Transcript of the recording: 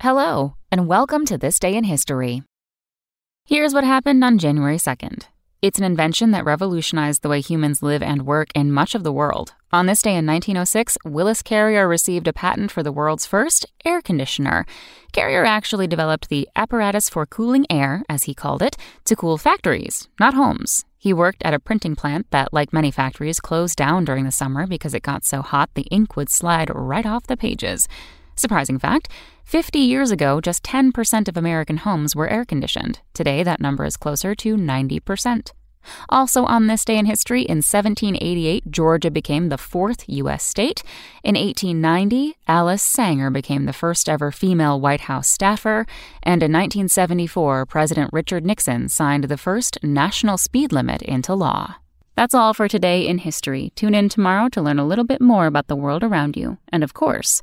Hello, and welcome to This Day in History. Here's what happened on January 2nd. It's an invention that revolutionized the way humans live and work in much of the world. On this day in 1906, Willis Carrier received a patent for the world's first air conditioner. Carrier actually developed the apparatus for cooling air, as he called it, to cool factories, not homes. He worked at a printing plant that, like many factories, closed down during the summer because it got so hot the ink would slide right off the pages. Surprising fact 50 years ago, just 10% of American homes were air conditioned. Today, that number is closer to 90%. Also, on this day in history, in 1788, Georgia became the fourth U.S. state. In 1890, Alice Sanger became the first ever female White House staffer. And in 1974, President Richard Nixon signed the first national speed limit into law. That's all for today in history. Tune in tomorrow to learn a little bit more about the world around you. And of course,